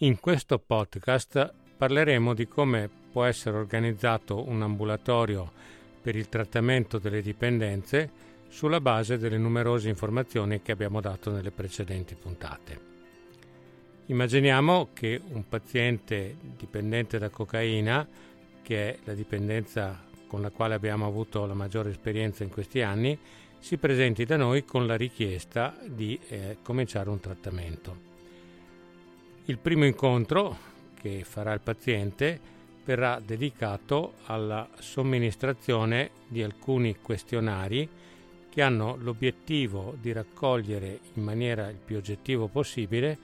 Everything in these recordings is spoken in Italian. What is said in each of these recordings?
In questo podcast parleremo di come può essere organizzato un ambulatorio per il trattamento delle dipendenze sulla base delle numerose informazioni che abbiamo dato nelle precedenti puntate. Immaginiamo che un paziente dipendente da cocaina, che è la dipendenza con la quale abbiamo avuto la maggiore esperienza in questi anni, si presenti da noi con la richiesta di eh, cominciare un trattamento. Il primo incontro che farà il paziente verrà dedicato alla somministrazione di alcuni questionari che hanno l'obiettivo di raccogliere in maniera il più oggettivo possibile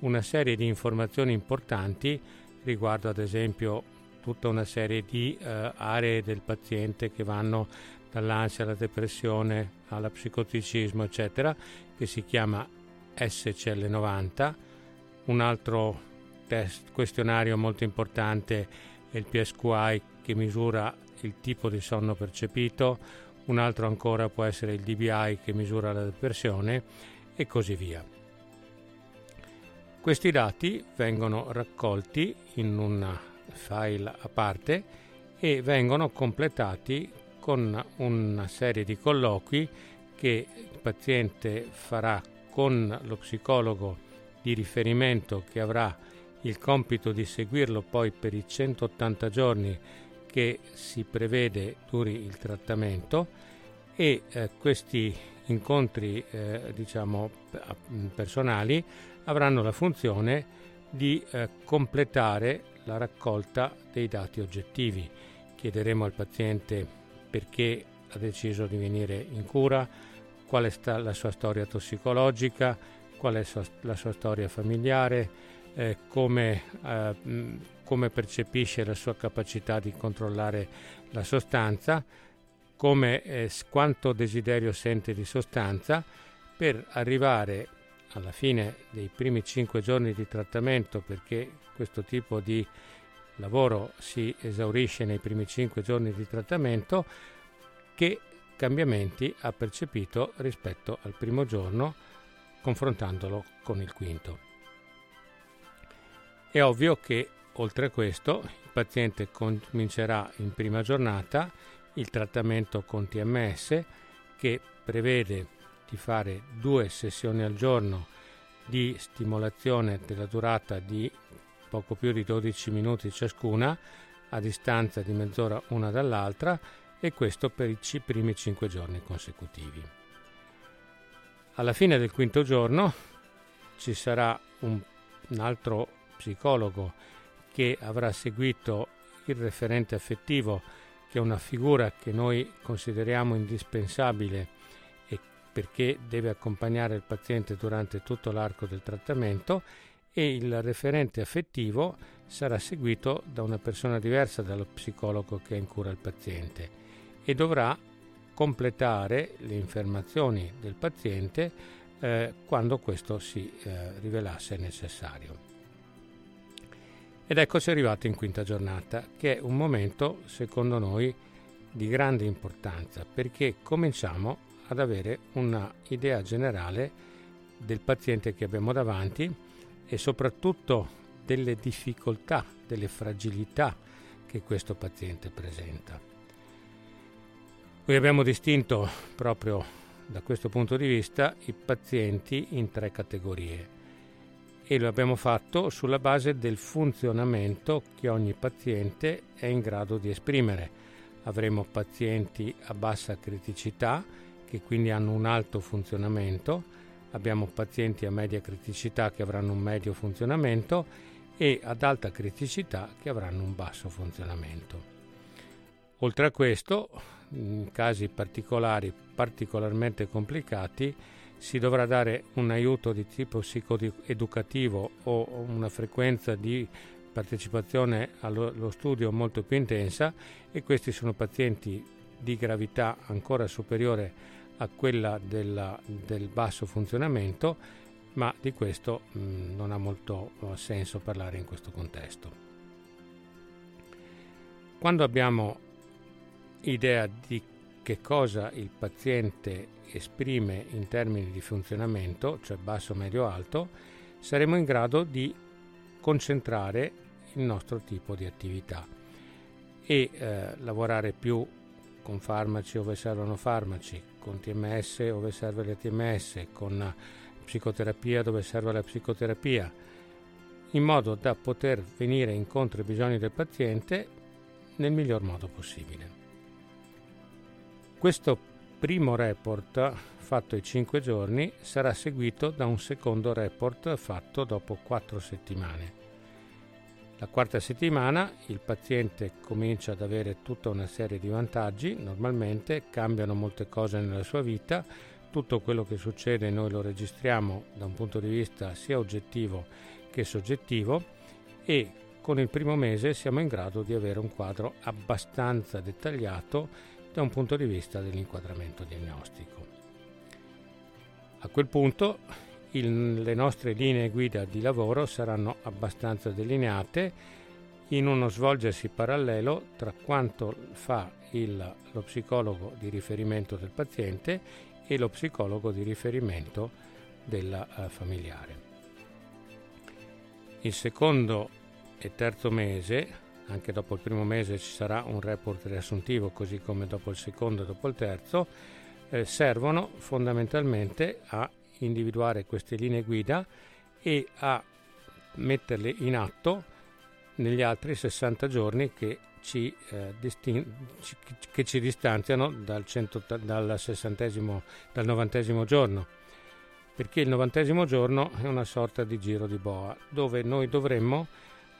una serie di informazioni importanti riguardo ad esempio tutta una serie di eh, aree del paziente che vanno dall'ansia alla depressione alla psicoticismo eccetera che si chiama SCL90 un altro test questionario molto importante è il PSQI che misura il tipo di sonno percepito, un altro ancora può essere il DBI che misura la depressione e così via. Questi dati vengono raccolti in un file a parte e vengono completati con una serie di colloqui che il paziente farà con lo psicologo di riferimento che avrà il compito di seguirlo poi per i 180 giorni che si prevede duri il trattamento e eh, questi incontri eh, diciamo personali avranno la funzione di eh, completare la raccolta dei dati oggettivi. Chiederemo al paziente perché ha deciso di venire in cura, qual è la sua storia tossicologica, qual è la sua storia familiare, eh, come, eh, come, percepisce la sua capacità di controllare la sostanza, come, eh, quanto desiderio sente di sostanza, per arrivare alla fine dei primi cinque giorni di trattamento, perché questo tipo di lavoro si esaurisce nei primi cinque giorni di trattamento, che cambiamenti ha percepito rispetto al primo giorno confrontandolo con il quinto. È ovvio che oltre a questo il paziente comincerà in prima giornata il trattamento con TMS che prevede di fare due sessioni al giorno di stimolazione della durata di poco più di 12 minuti ciascuna a distanza di mezz'ora una dall'altra e questo per i primi 5 giorni consecutivi. Alla fine del quinto giorno ci sarà un, un altro psicologo che avrà seguito il referente affettivo, che è una figura che noi consideriamo indispensabile perché deve accompagnare il paziente durante tutto l'arco del trattamento e il referente affettivo sarà seguito da una persona diversa dallo psicologo che è in cura il paziente e dovrà completare le informazioni del paziente eh, quando questo si eh, rivelasse necessario. Ed eccoci arrivati in quinta giornata, che è un momento, secondo noi, di grande importanza, perché cominciamo ad avere un'idea generale del paziente che abbiamo davanti e soprattutto delle difficoltà, delle fragilità che questo paziente presenta. Noi abbiamo distinto proprio da questo punto di vista i pazienti in tre categorie e lo abbiamo fatto sulla base del funzionamento che ogni paziente è in grado di esprimere. Avremo pazienti a bassa criticità che quindi hanno un alto funzionamento, abbiamo pazienti a media criticità che avranno un medio funzionamento e ad alta criticità che avranno un basso funzionamento. Oltre a questo, in casi particolari particolarmente complicati si dovrà dare un aiuto di tipo psicoeducativo o una frequenza di partecipazione allo studio molto più intensa e questi sono pazienti di gravità ancora superiore a quella della, del basso funzionamento, ma di questo mh, non ha molto uh, senso parlare in questo contesto. Quando abbiamo idea di che cosa il paziente esprime in termini di funzionamento, cioè basso, medio, alto, saremo in grado di concentrare il nostro tipo di attività e eh, lavorare più con farmaci ove servono farmaci, con TMS dove serve la TMS, con psicoterapia dove serve la psicoterapia, in modo da poter venire incontro ai bisogni del paziente nel miglior modo possibile. Questo primo report fatto in 5 giorni sarà seguito da un secondo report fatto dopo 4 settimane. La quarta settimana il paziente comincia ad avere tutta una serie di vantaggi, normalmente cambiano molte cose nella sua vita, tutto quello che succede noi lo registriamo da un punto di vista sia oggettivo che soggettivo e con il primo mese siamo in grado di avere un quadro abbastanza dettagliato da un punto di vista dell'inquadramento diagnostico. A quel punto il, le nostre linee guida di lavoro saranno abbastanza delineate in uno svolgersi parallelo tra quanto fa il, lo psicologo di riferimento del paziente e lo psicologo di riferimento del uh, familiare. Il secondo e terzo mese, anche dopo il primo mese ci sarà un report riassuntivo, così come dopo il secondo e dopo il terzo, eh, servono fondamentalmente a individuare queste linee guida e a metterle in atto negli altri 60 giorni che ci, eh, distin- che ci distanziano dal, 100, dal, dal 90 giorno. Perché il 90 giorno è una sorta di giro di boa dove noi dovremmo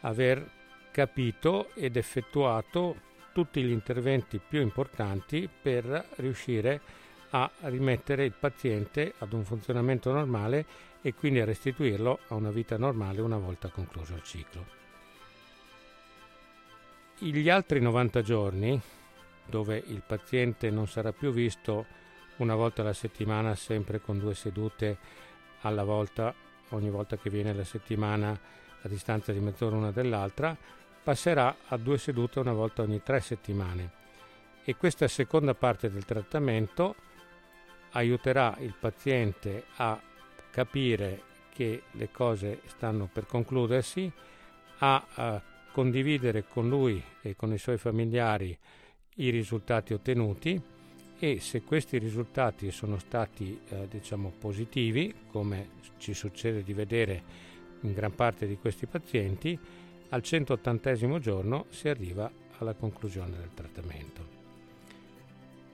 aver capito ed effettuato tutti gli interventi più importanti per riuscire a a rimettere il paziente ad un funzionamento normale e quindi a restituirlo a una vita normale una volta concluso il ciclo. Gli altri 90 giorni, dove il paziente non sarà più visto una volta alla settimana, sempre con due sedute alla volta, ogni volta che viene la settimana a distanza di mezz'ora una dall'altra, passerà a due sedute una volta ogni tre settimane. E questa seconda parte del trattamento aiuterà il paziente a capire che le cose stanno per concludersi, a, a condividere con lui e con i suoi familiari i risultati ottenuti e se questi risultati sono stati eh, diciamo positivi, come ci succede di vedere in gran parte di questi pazienti, al 180 giorno si arriva alla conclusione del trattamento.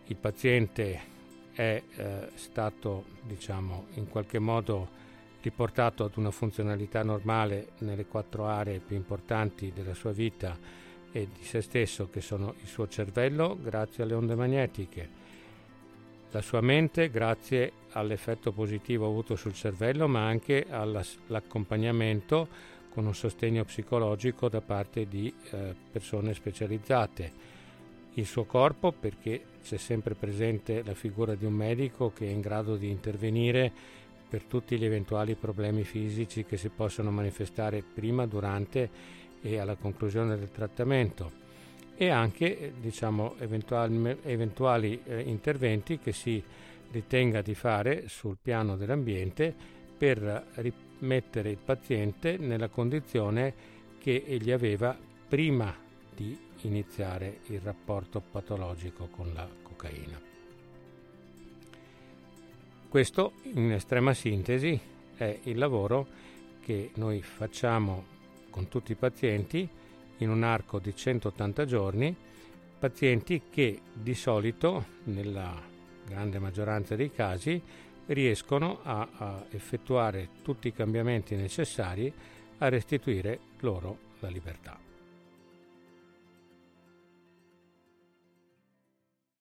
Il paziente è eh, stato diciamo, in qualche modo riportato ad una funzionalità normale nelle quattro aree più importanti della sua vita e di se stesso, che sono il suo cervello grazie alle onde magnetiche, la sua mente grazie all'effetto positivo avuto sul cervello, ma anche all'accompagnamento con un sostegno psicologico da parte di eh, persone specializzate il suo corpo perché c'è sempre presente la figura di un medico che è in grado di intervenire per tutti gli eventuali problemi fisici che si possono manifestare prima, durante e alla conclusione del trattamento. E anche diciamo, eventuali, eventuali eh, interventi che si ritenga di fare sul piano dell'ambiente per rimettere il paziente nella condizione che egli aveva prima di iniziare il rapporto patologico con la cocaina. Questo, in estrema sintesi, è il lavoro che noi facciamo con tutti i pazienti in un arco di 180 giorni, pazienti che di solito, nella grande maggioranza dei casi, riescono a, a effettuare tutti i cambiamenti necessari a restituire loro la libertà.